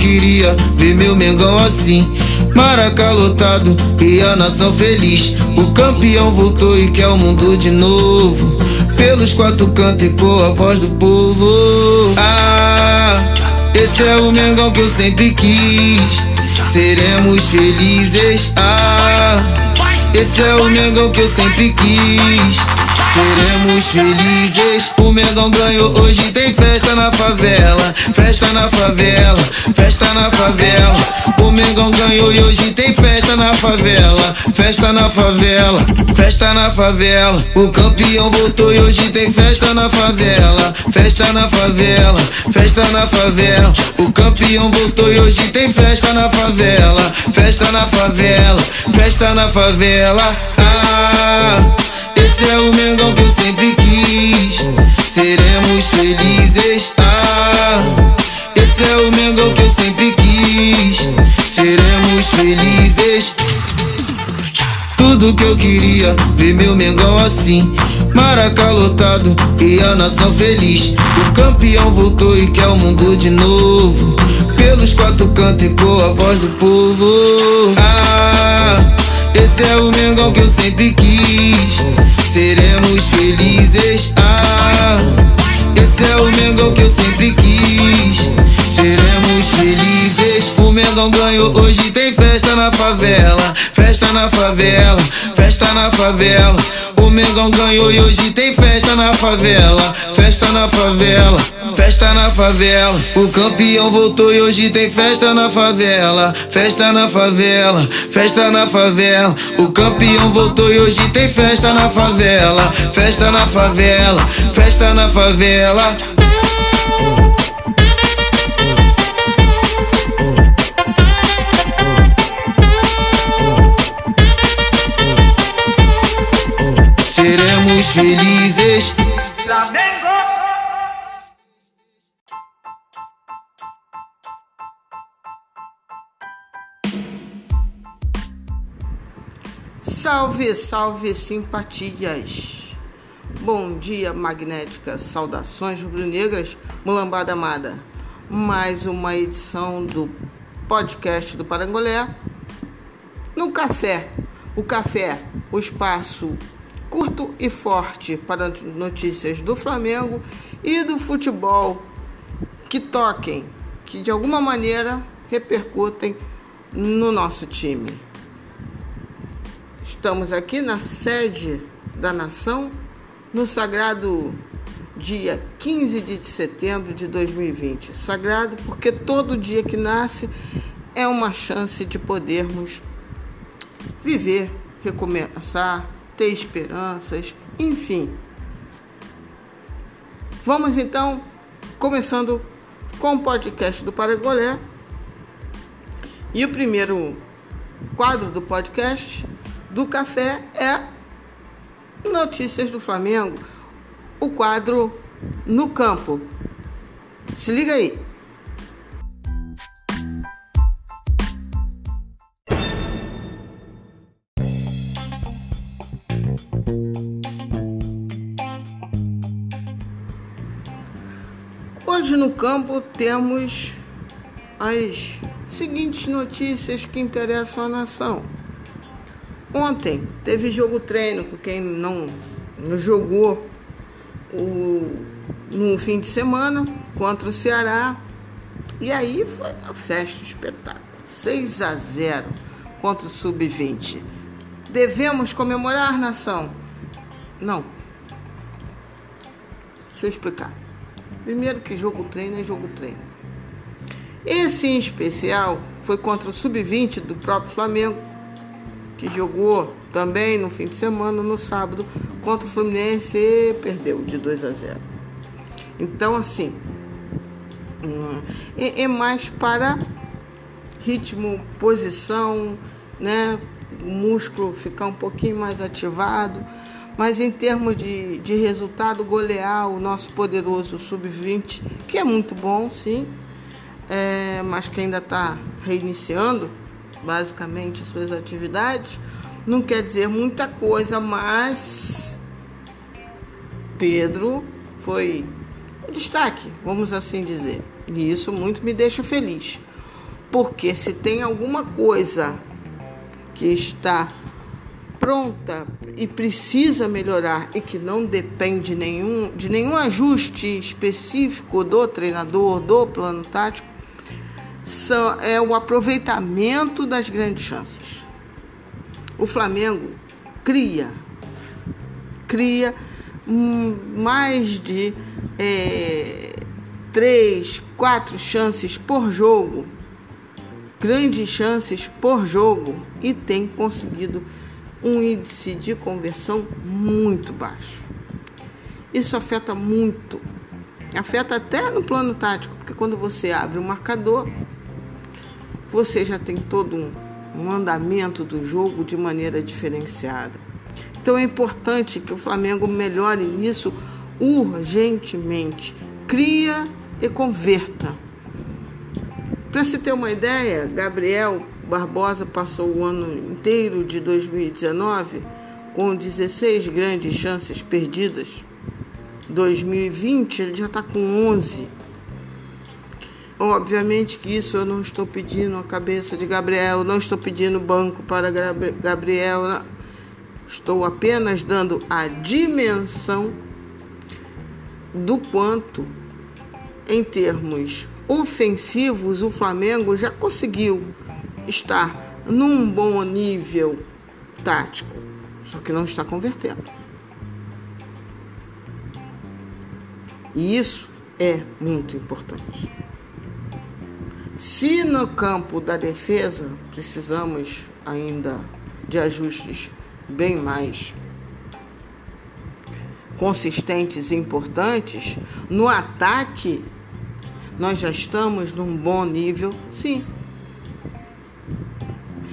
queria ver meu Mengão assim. Maraca lotado e a nação feliz. O campeão voltou e quer o mundo de novo. Pelos quatro cantos ecoa a voz do povo. Ah, esse é o Mengão que eu sempre quis. Seremos felizes. Ah, esse é o Mengão que eu sempre quis. Seremos felizes. O Mengão ganhou, hoje tem festa na favela. Festa na favela, festa na favela. O Mengão ganhou e hoje tem festa na favela. Festa na favela, festa na favela. O campeão voltou e hoje tem festa na favela. Festa na favela, festa na favela. O campeão voltou e hoje tem festa na favela. Festa na favela, festa na favela. Ah. Esse é o Mengão que eu sempre quis. Seremos felizes. Ah, esse é o Mengão que eu sempre quis. Seremos felizes. Tudo que eu queria, ver meu Mengão assim. Maraca lotado e a nação feliz. O campeão voltou e quer o mundo de novo. Pelos quatro cantos ecoa a voz do povo. Ah, esse é o Mengão que eu sempre quis seremos felizes. Ah, esse é o Mengão que eu sempre quis. Seremos felizes. O Mengão ganhou, hoje tem festa na favela. Festa na favela, festa na favela. O Mengão ganhou e hoje tem festa na favela. Festa na favela, festa na favela. O campeão voltou e hoje tem festa na favela. Festa na favela, festa na favela. O campeão voltou e hoje tem festa na favela. Festa na favela, festa na favela. Felizes. Flamengo! Salve, salve simpatias! Bom dia, magnética, saudações rubro-negras, mulambada amada. Mais uma edição do podcast do Parangolé. No café, o café, o espaço curto e forte para notícias do Flamengo e do futebol que toquem, que de alguma maneira repercutem no nosso time. Estamos aqui na sede da nação, no sagrado dia 15 de setembro de 2020. Sagrado porque todo dia que nasce é uma chance de podermos viver, recomeçar, ter esperanças, enfim. Vamos então, começando com o podcast do Paragolé. E o primeiro quadro do podcast do café é Notícias do Flamengo, o quadro no campo. Se liga aí. Campo temos as seguintes notícias que interessam a nação. Ontem teve jogo treino, com quem não, jogou o, no fim de semana contra o Ceará. E aí foi uma festa, espetáculo. 6 a 0 contra o Sub-20. Devemos comemorar, nação? Não. Deixa eu explicar. Primeiro que jogo treino é jogo treino. Esse em especial foi contra o sub-20 do próprio Flamengo, que jogou também no fim de semana, no sábado, contra o Fluminense e perdeu de 2 a 0. Então, assim, hum, é, é mais para ritmo, posição, né? O músculo ficar um pouquinho mais ativado mas em termos de, de resultado, golear o nosso poderoso sub-20, que é muito bom, sim, é, mas que ainda está reiniciando basicamente suas atividades, não quer dizer muita coisa, mas Pedro foi o destaque, vamos assim dizer, e isso muito me deixa feliz. Porque se tem alguma coisa que está pronta e precisa melhorar e que não depende nenhum, de nenhum ajuste específico do treinador, do plano tático, são, é o aproveitamento das grandes chances. O Flamengo cria, cria mais de é, três, quatro chances por jogo, grandes chances por jogo e tem conseguido um índice de conversão muito baixo. Isso afeta muito, afeta até no plano tático, porque quando você abre o marcador, você já tem todo um, um andamento do jogo de maneira diferenciada. Então é importante que o Flamengo melhore isso urgentemente. Cria e converta. Para se ter uma ideia, Gabriel Barbosa passou o ano inteiro de 2019 com 16 grandes chances perdidas. 2020 ele já está com 11. Obviamente que isso eu não estou pedindo a cabeça de Gabriel, não estou pedindo banco para Gabriel, estou apenas dando a dimensão do quanto, em termos ofensivos, o Flamengo já conseguiu estar num bom nível tático, só que não está convertendo. E isso é muito importante. Se no campo da defesa precisamos ainda de ajustes bem mais consistentes e importantes, no ataque nós já estamos num bom nível, sim.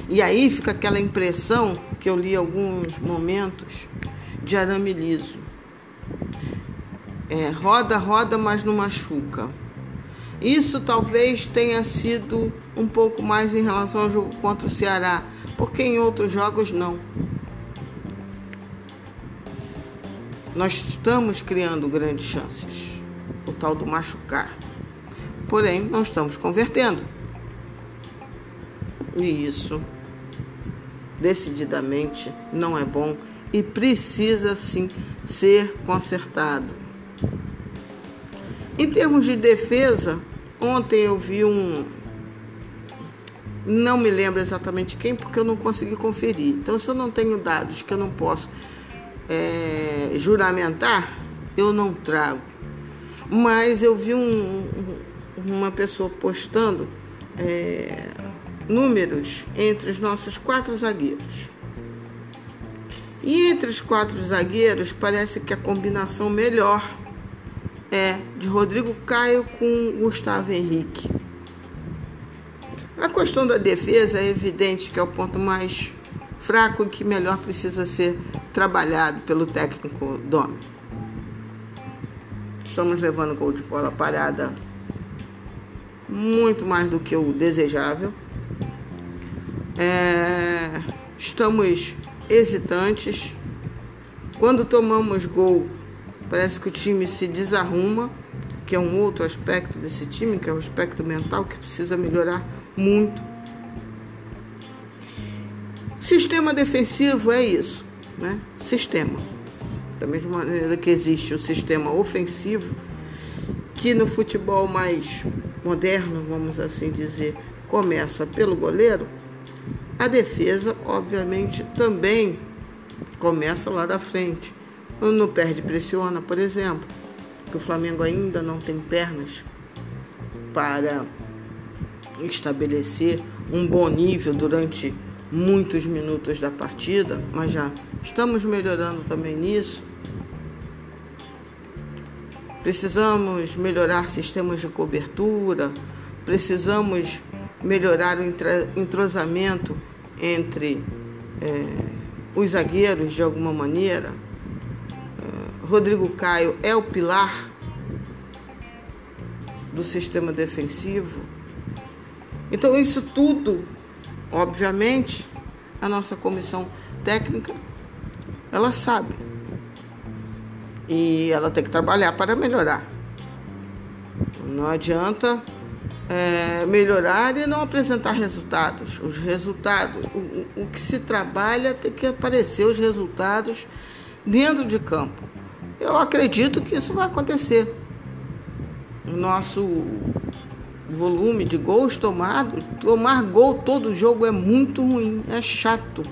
E aí fica aquela impressão que eu li alguns momentos de arame liso. É, roda, roda, mas não machuca. Isso talvez tenha sido um pouco mais em relação ao jogo contra o Ceará, porque em outros jogos não. Nós estamos criando grandes chances, o tal do machucar. Porém, não estamos convertendo. E isso decididamente não é bom e precisa sim ser consertado. Em termos de defesa, ontem eu vi um. Não me lembro exatamente quem, porque eu não consegui conferir. Então, se eu não tenho dados que eu não posso é, juramentar, eu não trago. Mas eu vi um, uma pessoa postando é, números entre os nossos quatro zagueiros. E entre os quatro zagueiros, parece que a combinação melhor é de Rodrigo Caio com Gustavo Henrique. A questão da defesa é evidente que é o ponto mais fraco e que melhor precisa ser trabalhado pelo técnico Domi. Estamos levando gol de bola parada muito mais do que o desejável. É, estamos hesitantes. Quando tomamos gol, parece que o time se desarruma, que é um outro aspecto desse time, que é o aspecto mental, que precisa melhorar muito. Sistema defensivo é isso, né? Sistema. Da mesma maneira que existe o sistema ofensivo, que no futebol mais moderno, vamos assim dizer, começa pelo goleiro, a defesa, obviamente, também começa lá da frente. No perde pressiona, por exemplo, que o Flamengo ainda não tem pernas para estabelecer um bom nível durante muitos minutos da partida, mas já estamos melhorando também nisso. Precisamos melhorar sistemas de cobertura, precisamos melhorar o entrosamento entre é, os zagueiros de alguma maneira. É, Rodrigo Caio é o pilar do sistema defensivo. Então, isso tudo, obviamente, a nossa comissão técnica, ela sabe. E ela tem que trabalhar para melhorar. Não adianta é, melhorar e não apresentar resultados. Os resultados, o, o que se trabalha tem que aparecer os resultados dentro de campo. Eu acredito que isso vai acontecer. O nosso volume de gols tomados, tomar gol todo jogo é muito ruim, é chato.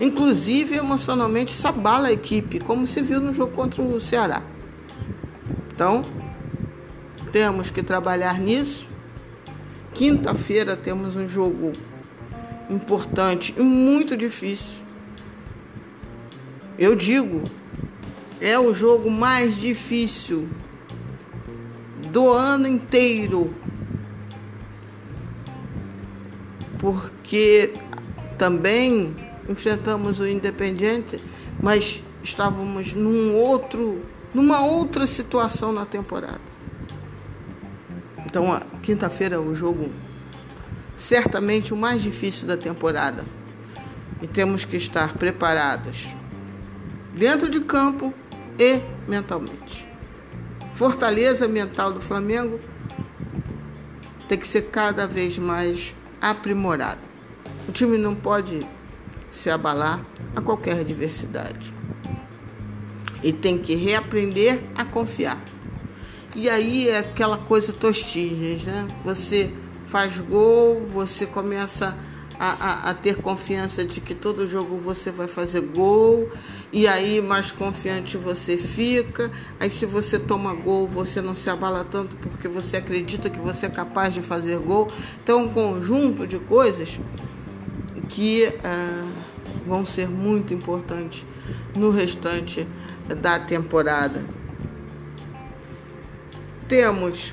Inclusive, emocionalmente, isso abala a equipe, como se viu no jogo contra o Ceará. Então, temos que trabalhar nisso. Quinta-feira temos um jogo importante e muito difícil. Eu digo, é o jogo mais difícil do ano inteiro. Porque também enfrentamos o Independiente, mas estávamos num outro, numa outra situação na temporada. Então, quinta-feira é o jogo certamente o mais difícil da temporada. E temos que estar preparados dentro de campo e mentalmente. Fortaleza mental do Flamengo tem que ser cada vez mais aprimorada. O time não pode se abalar a qualquer adversidade. E tem que reaprender a confiar. E aí é aquela coisa tostigens, né? Você faz gol, você começa a, a, a, ter confiança de que todo jogo você vai fazer gol, e aí mais confiante você fica. Aí se você toma gol, você não se abala tanto porque você acredita que você é capaz de fazer gol. Então, um conjunto de coisas que ah, vão ser muito importantes no restante da temporada. Temos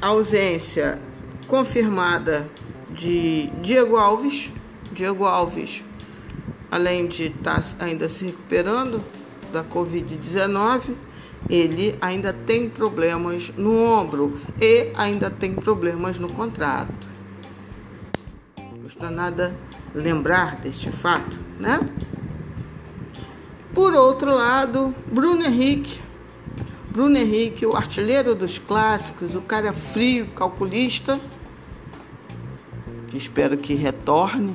ausência confirmada de Diego Alves. Diego Alves, além de estar tá ainda se recuperando da Covid-19, ele ainda tem problemas no ombro e ainda tem problemas no contrato. Custa nada lembrar deste fato, né? Por outro lado, Bruno Henrique. Bruno Henrique, o artilheiro dos clássicos, o cara frio, calculista, que espero que retorne,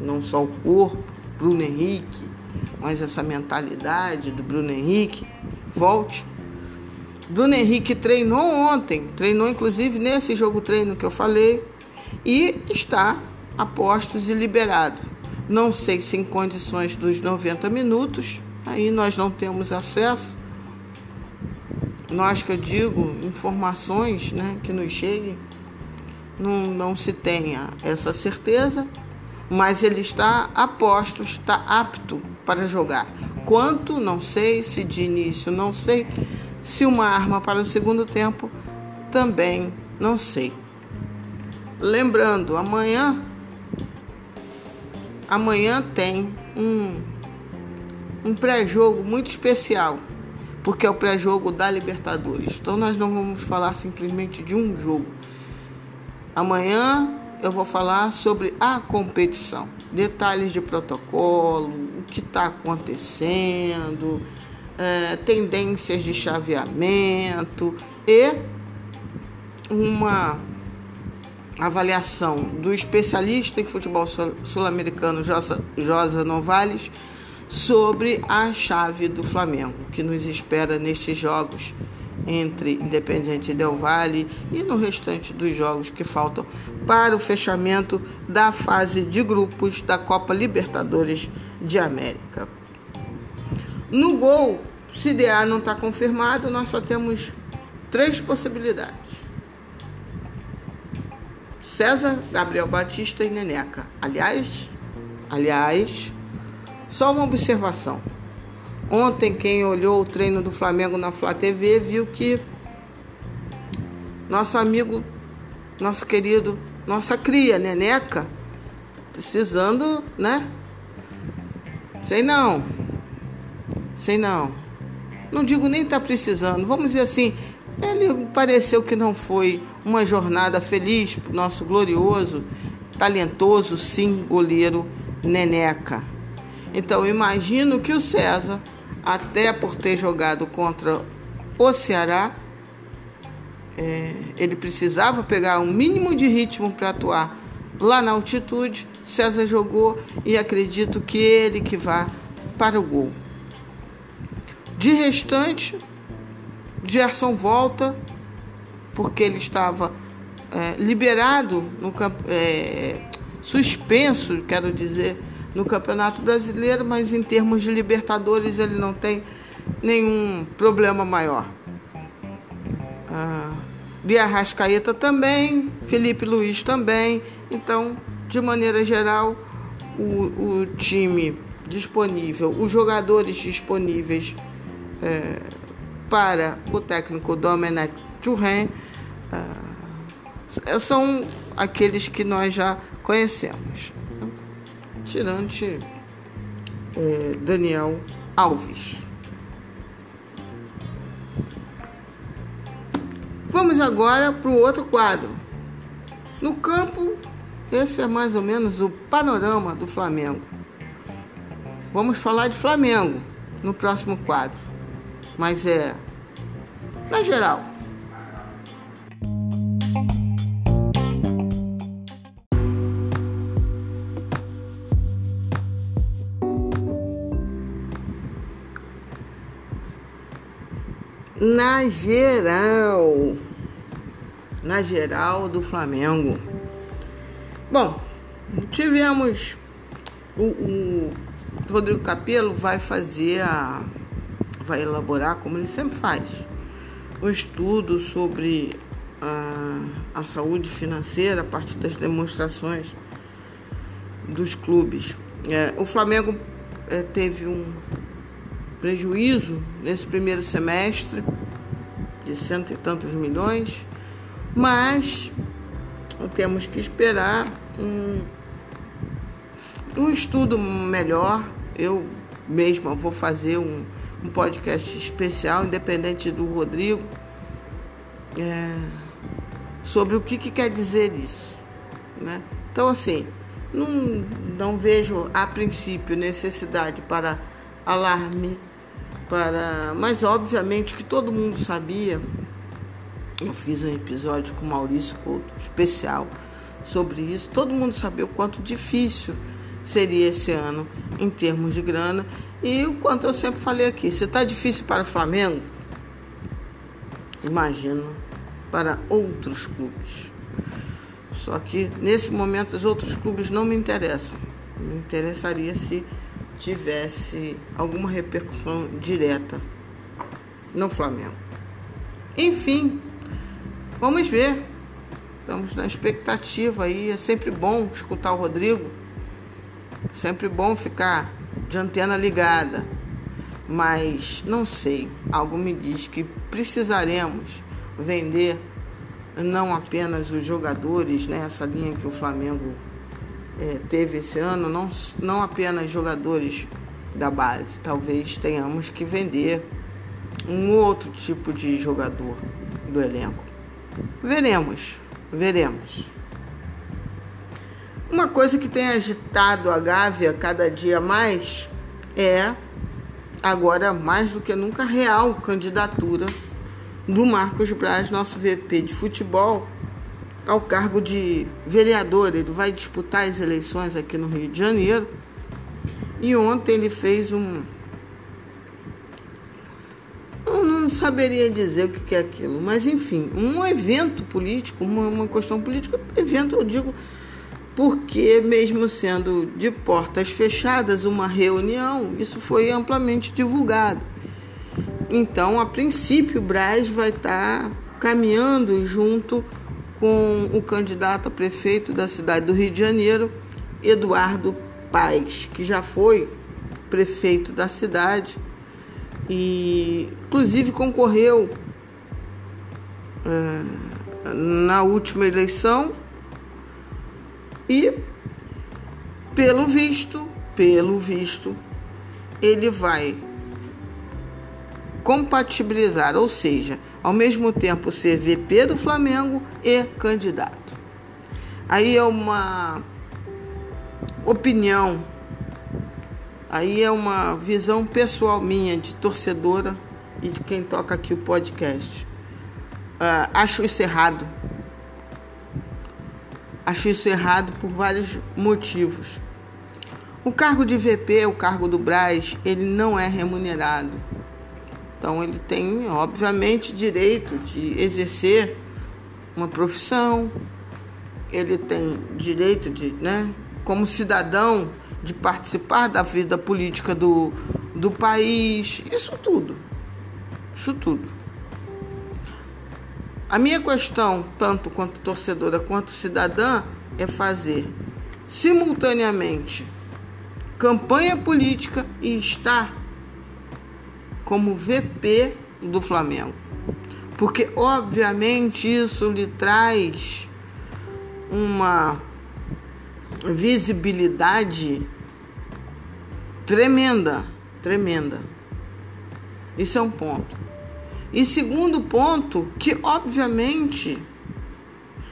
não só o corpo, Bruno Henrique, mas essa mentalidade do Bruno Henrique volte. Bruno Henrique treinou ontem, treinou inclusive nesse jogo treino que eu falei, e está a postos e liberado. Não sei se em condições dos 90 minutos, aí nós não temos acesso. Nós que eu digo, informações né, que nos cheguem não, não se tenha essa certeza, mas ele está a posto, está apto para jogar. Quanto, não sei, se de início, não sei, se uma arma para o segundo tempo, também não sei. Lembrando, amanhã, amanhã tem um, um pré-jogo muito especial, porque é o pré-jogo da Libertadores. Então nós não vamos falar simplesmente de um jogo Amanhã eu vou falar sobre a competição, detalhes de protocolo, o que está acontecendo, é, tendências de chaveamento e uma avaliação do especialista em futebol sul-americano Josa, Josa Novales sobre a chave do Flamengo, que nos espera nestes jogos entre Independiente Del Valle e no restante dos jogos que faltam para o fechamento da fase de grupos da Copa Libertadores de América. No gol, se DA não está confirmado, nós só temos três possibilidades. César, Gabriel Batista e Neneca. Aliás, aliás, só uma observação. Ontem, quem olhou o treino do Flamengo na Flá TV viu que nosso amigo, nosso querido, nossa cria, Neneca, precisando, né? Sei não. Sei não. Não digo nem tá precisando. Vamos dizer assim, ele pareceu que não foi uma jornada feliz para o nosso glorioso, talentoso, sim, goleiro Neneca. Então, imagino que o César até por ter jogado contra o Ceará, é, ele precisava pegar um mínimo de ritmo para atuar lá na altitude. César jogou e acredito que ele que vá para o gol. De restante, Gerson volta porque ele estava é, liberado no é, suspenso, quero dizer, no Campeonato Brasileiro, mas em termos de Libertadores ele não tem nenhum problema maior. Ah, de também, Felipe Luiz também. Então, de maneira geral, o, o time disponível, os jogadores disponíveis é, para o técnico Domenech Turin é, são aqueles que nós já conhecemos. Tirante é, Daniel Alves. Vamos agora para o outro quadro. No campo, esse é mais ou menos o panorama do Flamengo. Vamos falar de Flamengo no próximo quadro, mas é na geral. Na geral. Na geral do Flamengo. Bom, tivemos o, o Rodrigo Capello vai fazer a. vai elaborar, como ele sempre faz, um estudo sobre a, a saúde financeira a partir das demonstrações dos clubes. É, o Flamengo é, teve um prejuízo nesse primeiro semestre de cento e tantos milhões, mas temos que esperar um, um estudo melhor. Eu mesma vou fazer um, um podcast especial, independente do Rodrigo, é, sobre o que, que quer dizer isso. Né? Então, assim, não, não vejo a princípio necessidade para alarme para. Mas obviamente que todo mundo sabia. Eu fiz um episódio com Maurício Couto especial sobre isso. Todo mundo sabia o quanto difícil seria esse ano em termos de grana e o quanto eu sempre falei aqui. Se está difícil para o Flamengo, imagino para outros clubes. Só que nesse momento os outros clubes não me interessam. Me interessaria se tivesse alguma repercussão direta no Flamengo. Enfim, vamos ver. Estamos na expectativa aí. É sempre bom escutar o Rodrigo. Sempre bom ficar de antena ligada. Mas não sei. Algo me diz que precisaremos vender não apenas os jogadores né, linha que o Flamengo é, teve esse ano, não, não apenas jogadores da base, talvez tenhamos que vender um outro tipo de jogador do elenco. Veremos, veremos. Uma coisa que tem agitado a Gávea cada dia mais é, agora mais do que nunca, real candidatura do Marcos Braz, nosso VP de futebol, ao cargo de vereador. Ele vai disputar as eleições aqui no Rio de Janeiro. E ontem ele fez um. Eu não saberia dizer o que é aquilo, mas enfim, um evento político, uma, uma questão política, evento eu digo porque, mesmo sendo de portas fechadas, uma reunião, isso foi amplamente divulgado. Então, a princípio, o Braz vai estar caminhando junto com o candidato a prefeito da cidade do Rio de Janeiro, Eduardo Paes, que já foi prefeito da cidade e, inclusive, concorreu é, na última eleição e, pelo visto, pelo visto, ele vai compatibilizar, ou seja, ao mesmo tempo ser VP do Flamengo e candidato. Aí é uma opinião, aí é uma visão pessoal minha de torcedora e de quem toca aqui o podcast. uh, acho isso errado. Acho isso errado por vários motivos. O cargo de VP, o cargo do Braz, ele não é remunerado. Então ele tem, obviamente, direito de exercer uma profissão, ele tem direito de, né, como cidadão, de participar da vida política do, do país, isso tudo. Isso tudo. A minha questão, tanto quanto torcedora quanto cidadã, é fazer simultaneamente campanha política e estar como VP do Flamengo. Porque, obviamente, isso lhe traz uma visibilidade tremenda, tremenda. Isso é um ponto. E segundo ponto, que obviamente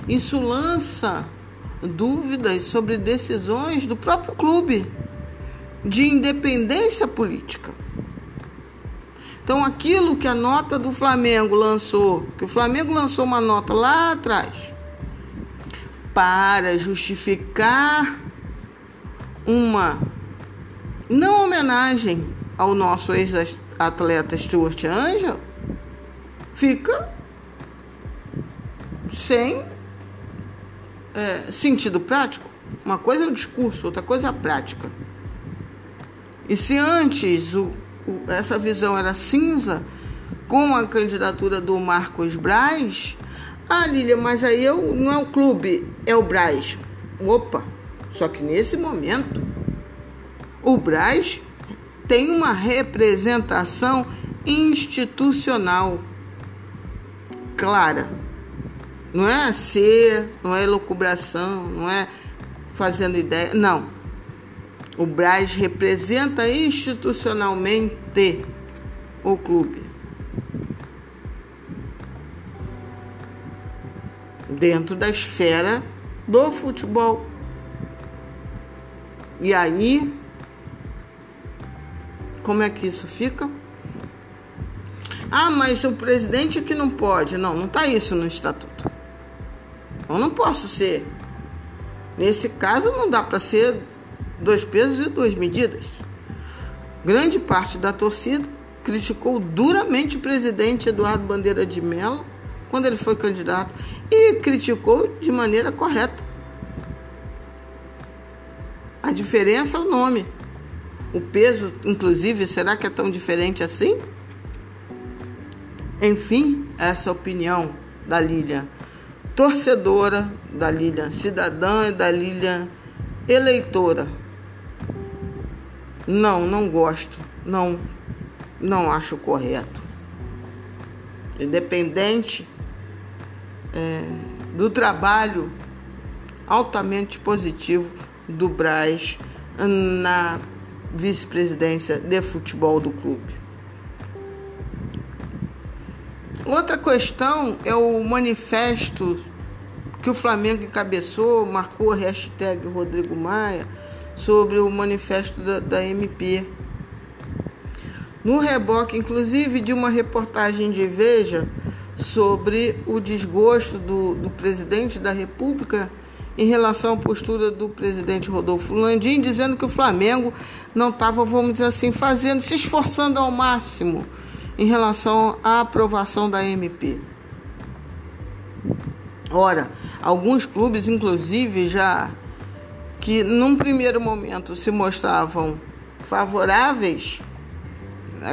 isso lança dúvidas sobre decisões do próprio clube de independência política. Então, aquilo que a nota do Flamengo lançou, que o Flamengo lançou uma nota lá atrás, para justificar uma não homenagem ao nosso ex-atleta Stuart Angel, fica sem é, sentido prático. Uma coisa é o discurso, outra coisa é a prática. E se antes o, o, essa visão era cinza, com a candidatura do Marcos Braz, ah, Lília, mas aí eu, não é o clube, é o Braz. Opa, só que nesse momento, o Braz tem uma representação institucional clara. Não é ser, não é elucubração, não é fazendo ideia. Não. O Braz representa institucionalmente o clube. Dentro da esfera do futebol. E aí, como é que isso fica? Ah, mas o presidente é que não pode. Não, não está isso no estatuto. Eu não posso ser. Nesse caso, não dá para ser dois pesos e duas medidas. Grande parte da torcida criticou duramente o presidente Eduardo Bandeira de Mello quando ele foi candidato e criticou de maneira correta. A diferença é o nome. O peso, inclusive, será que é tão diferente assim? Enfim, essa opinião da Lília, torcedora da Lília, cidadã da Lília, eleitora. Não, não gosto. Não, não acho correto. Independente é, do trabalho altamente positivo do Braz na vice-presidência de futebol do clube. Outra questão é o manifesto que o Flamengo encabeçou, marcou a hashtag Rodrigo Maia, sobre o manifesto da, da MP. No reboque, inclusive, de uma reportagem de Veja sobre o desgosto do, do presidente da República em relação à postura do presidente Rodolfo Landim, dizendo que o Flamengo não estava, vamos dizer assim, fazendo, se esforçando ao máximo em relação à aprovação da MP. Ora, alguns clubes, inclusive, já que num primeiro momento se mostravam favoráveis,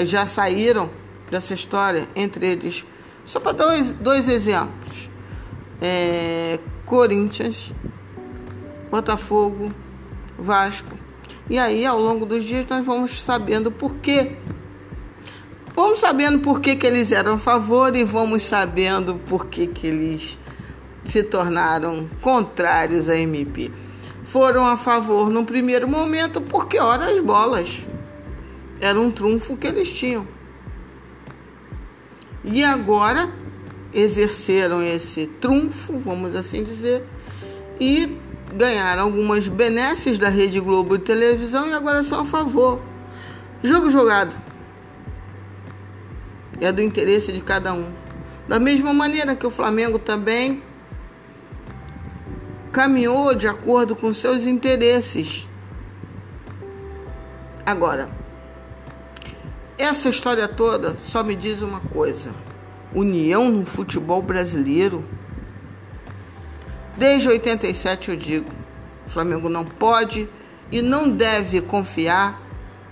já saíram dessa história, entre eles, só para dar dois, dois exemplos: é, Corinthians, Botafogo, Vasco. E aí, ao longo dos dias, nós vamos sabendo por quê. Vamos sabendo por que, que eles eram a favor e vamos sabendo por que, que eles se tornaram contrários à MP. Foram a favor no primeiro momento porque, ora, as bolas. Era um trunfo que eles tinham. E agora exerceram esse trunfo, vamos assim dizer, e ganharam algumas benesses da Rede Globo de televisão e agora são a favor. Jogo jogado. É do interesse de cada um. Da mesma maneira que o Flamengo também caminhou de acordo com seus interesses. Agora, essa história toda só me diz uma coisa: união no futebol brasileiro. Desde 87 eu digo, o Flamengo não pode e não deve confiar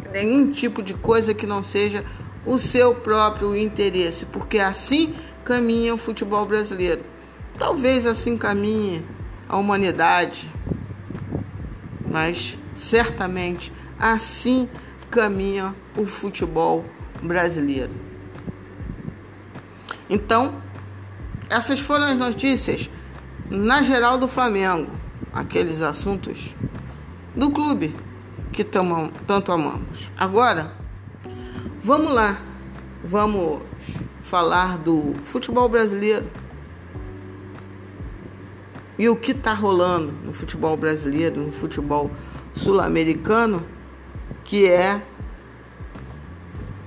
em nenhum tipo de coisa que não seja o seu próprio interesse, porque assim caminha o futebol brasileiro. Talvez assim caminhe a humanidade, mas certamente assim caminha o futebol brasileiro. Então, essas foram as notícias na geral do Flamengo, aqueles assuntos do clube que tamo, tanto amamos. Agora, vamos lá, vamos falar do futebol brasileiro e o que está rolando no futebol brasileiro, no futebol sul-americano, que é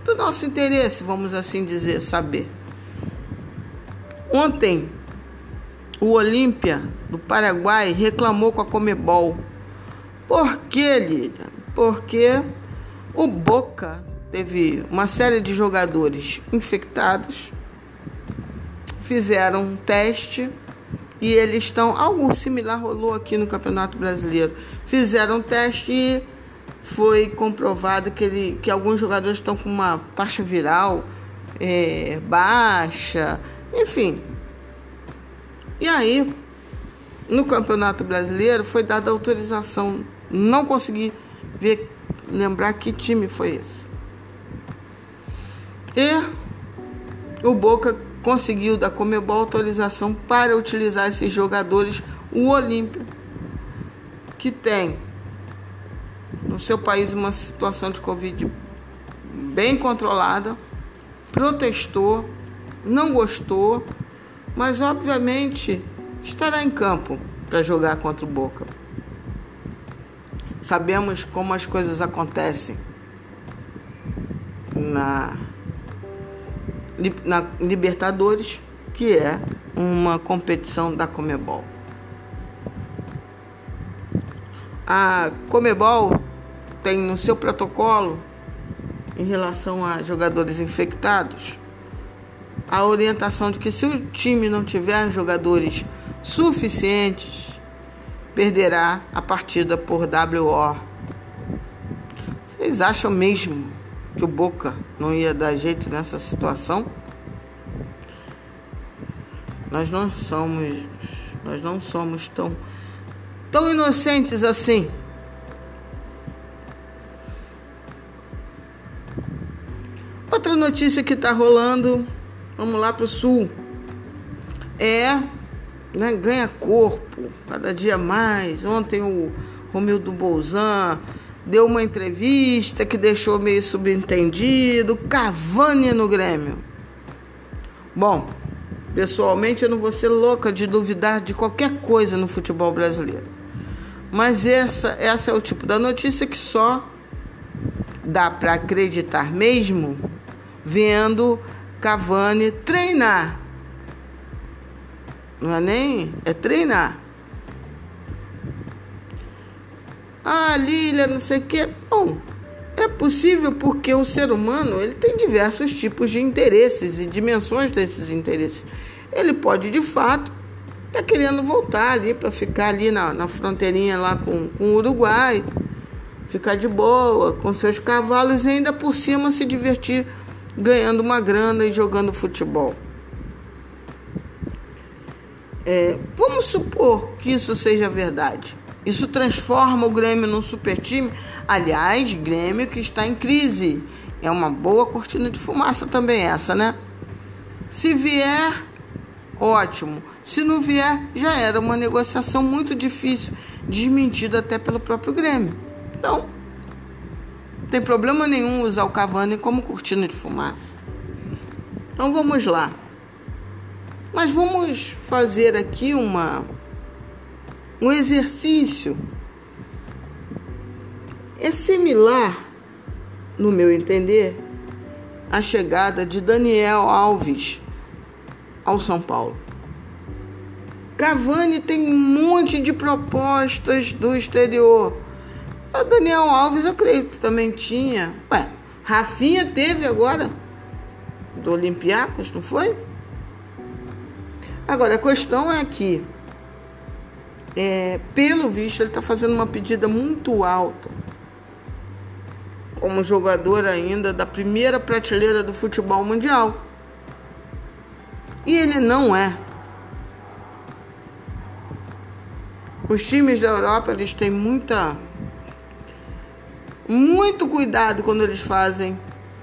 do nosso interesse, vamos assim dizer, saber. Ontem, o Olímpia do Paraguai reclamou com a Comebol. Por que, Lilian? Porque o Boca teve uma série de jogadores infectados, fizeram um teste e eles estão. Algo similar rolou aqui no Campeonato Brasileiro. Fizeram um teste e foi comprovado que, ele, que alguns jogadores estão com uma taxa viral é, baixa, enfim. E aí, no Campeonato Brasileiro, foi dada autorização. Não consegui ver, lembrar que time foi esse. E o Boca conseguiu da Comebol autorização para utilizar esses jogadores, o Olímpia, que tem no seu país uma situação de Covid bem controlada, protestou, não gostou, mas obviamente estará em campo para jogar contra o Boca. Sabemos como as coisas acontecem na, na Libertadores, que é uma competição da Comebol. A Comebol tem no seu protocolo em relação a jogadores infectados a orientação de que se o time não tiver jogadores suficientes, perderá a partida por WO. Vocês acham mesmo que o Boca não ia dar jeito nessa situação? Nós não somos, nós não somos tão tão inocentes assim. Outra notícia que está rolando, vamos lá para o sul, é né, ganha corpo cada dia mais. Ontem o Romildo Bolzan deu uma entrevista que deixou meio subentendido, Cavani no Grêmio. Bom, pessoalmente eu não vou ser louca de duvidar de qualquer coisa no futebol brasileiro. Mas essa, essa é o tipo da notícia que só dá para acreditar mesmo vendo Cavani treinar. Não é nem, é treinar. Ah, Lília, não sei o quê. Bom, é possível porque o ser humano ele tem diversos tipos de interesses e dimensões desses interesses. Ele pode, de fato, estar tá querendo voltar ali para ficar ali na, na fronteirinha lá com, com o Uruguai, ficar de boa com seus cavalos e ainda por cima se divertir ganhando uma grana e jogando futebol. É, vamos supor que isso seja verdade. Isso transforma o Grêmio num super time. Aliás, Grêmio que está em crise. É uma boa cortina de fumaça também essa, né? Se vier, ótimo. Se não vier, já era uma negociação muito difícil, desmentida até pelo próprio Grêmio. Então, tem problema nenhum usar o Cavani como cortina de fumaça. Então vamos lá. Mas vamos fazer aqui uma um exercício. É similar, no meu entender, à chegada de Daniel Alves ao São Paulo. Cavani tem um monte de propostas do exterior. O Daniel Alves, eu creio que também tinha. Ué, Rafinha teve agora do Olympiacos, não foi? Agora, a questão é que, é, pelo visto, ele está fazendo uma pedida muito alta como jogador ainda da primeira prateleira do futebol mundial. E ele não é. Os times da Europa eles têm muita muito cuidado quando eles fazem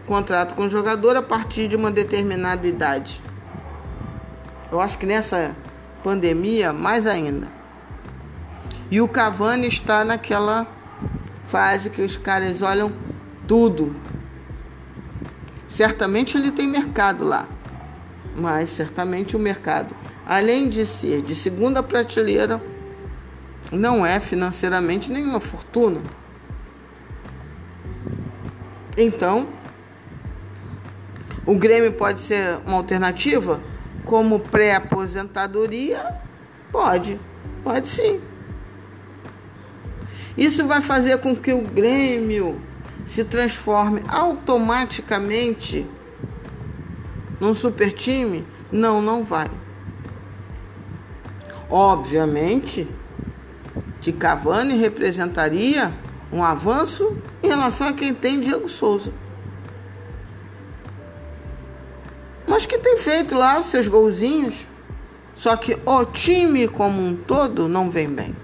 contrato com o jogador a partir de uma determinada idade. Eu acho que nessa pandemia mais ainda. E o Cavani está naquela fase que os caras olham tudo. Certamente ele tem mercado lá, mas certamente o mercado, além de ser de segunda prateleira, não é financeiramente nenhuma fortuna. Então, o Grêmio pode ser uma alternativa como pré-aposentadoria? Pode, pode sim. Isso vai fazer com que o Grêmio se transforme automaticamente num super time? Não, não vai. Obviamente que Cavani representaria um avanço em relação a quem tem Diego Souza. Mas que tem feito lá os seus golzinhos. Só que o time como um todo não vem bem.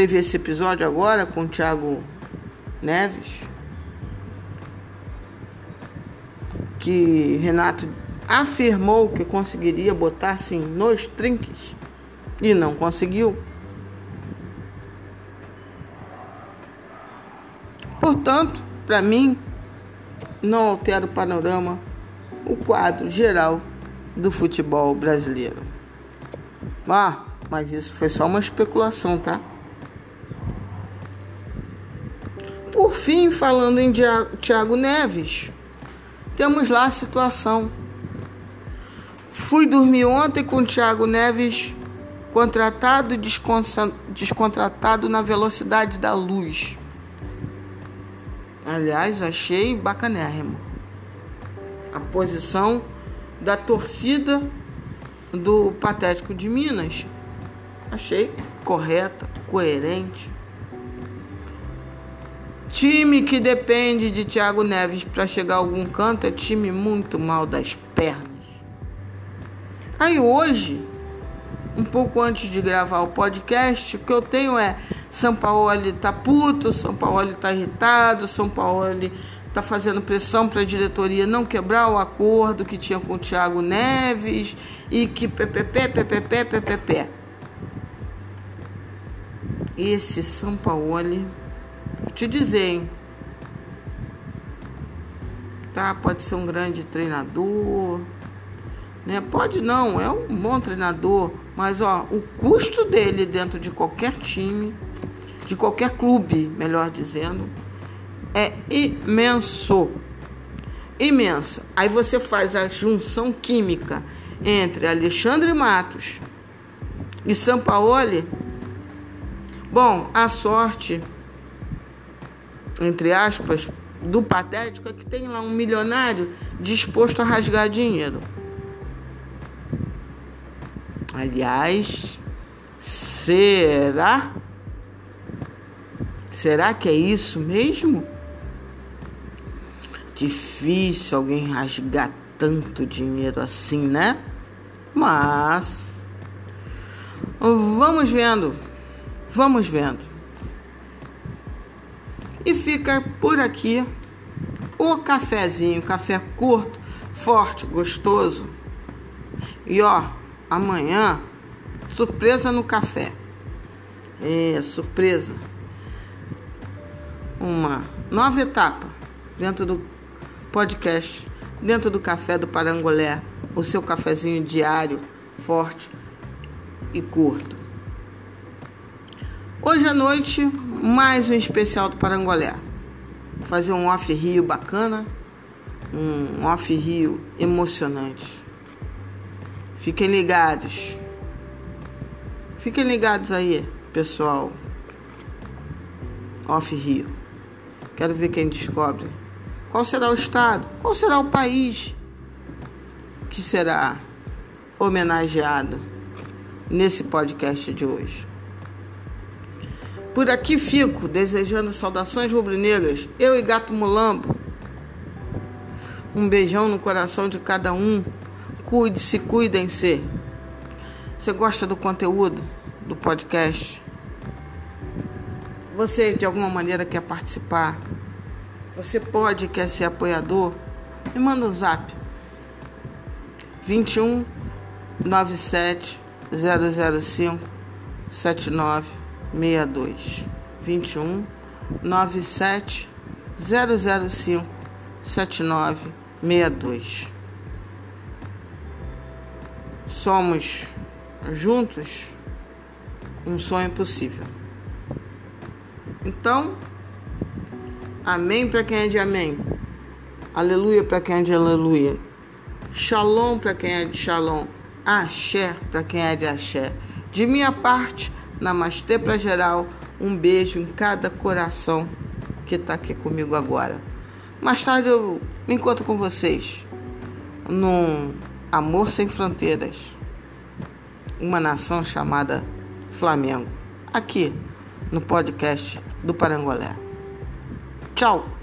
Teve esse episódio agora com o Thiago Neves. Que Renato afirmou que conseguiria botar assim nos trinques e não conseguiu. Portanto, para mim, não altera o panorama, o quadro geral do futebol brasileiro. Ah, mas isso foi só uma especulação, tá? Por fim, falando em Thiago Neves, temos lá a situação. Fui dormir ontem com o Thiago Neves contratado e descontratado na velocidade da luz. Aliás, achei bacanérrimo. A posição da torcida do Patético de Minas. Achei correta, coerente. Time que depende de Thiago Neves para chegar a algum canto é time muito mal das pernas. Aí hoje, um pouco antes de gravar o podcast, o que eu tenho é São Paulo tá puto, São Paulo tá irritado, São Paulo tá fazendo pressão para a diretoria não quebrar o acordo que tinha com o Thiago Neves e que ppp, ppp, ppp. Esse São Paulo Vou te dizer, hein? Tá, pode ser um grande treinador, né? Pode não, é um bom treinador, mas ó, o custo dele dentro de qualquer time, de qualquer clube, melhor dizendo, é imenso. Imenso. Aí você faz a junção química entre Alexandre Matos e Sampaoli. Bom, a sorte entre aspas, do patético é que tem lá um milionário disposto a rasgar dinheiro. Aliás, será? Será que é isso mesmo? Difícil alguém rasgar tanto dinheiro assim, né? Mas vamos vendo. Vamos vendo. E fica por aqui o cafezinho, café curto, forte, gostoso. E ó, amanhã, surpresa no café. É, surpresa. Uma nova etapa dentro do podcast, dentro do café do Parangolé, o seu cafezinho diário, forte e curto. Hoje à noite, mais um especial do Parangolé. Vou fazer um off rio bacana um off-rio emocionante. Fiquem ligados. Fiquem ligados aí, pessoal. Off-rio. Quero ver quem descobre. Qual será o estado? Qual será o país que será homenageado nesse podcast de hoje? Por aqui fico desejando saudações rubro-negras, eu e Gato Mulambo. Um beijão no coração de cada um. Cuide-se, cuidem-se. Você gosta do conteúdo do podcast? Você de alguma maneira quer participar? Você pode quer ser apoiador? Me manda um zap. 21 97 005 79 62 21 97 005 79 62. Somos juntos um sonho possível. Então, amém para quem é de amém. Aleluia para quem é de aleluia. Shalom para quem é de shalom. Axé para quem é de axé. De minha parte, Namastê para geral. Um beijo em cada coração que está aqui comigo agora. Mais tarde eu me encontro com vocês num Amor Sem Fronteiras, uma nação chamada Flamengo, aqui no podcast do Parangolé. Tchau!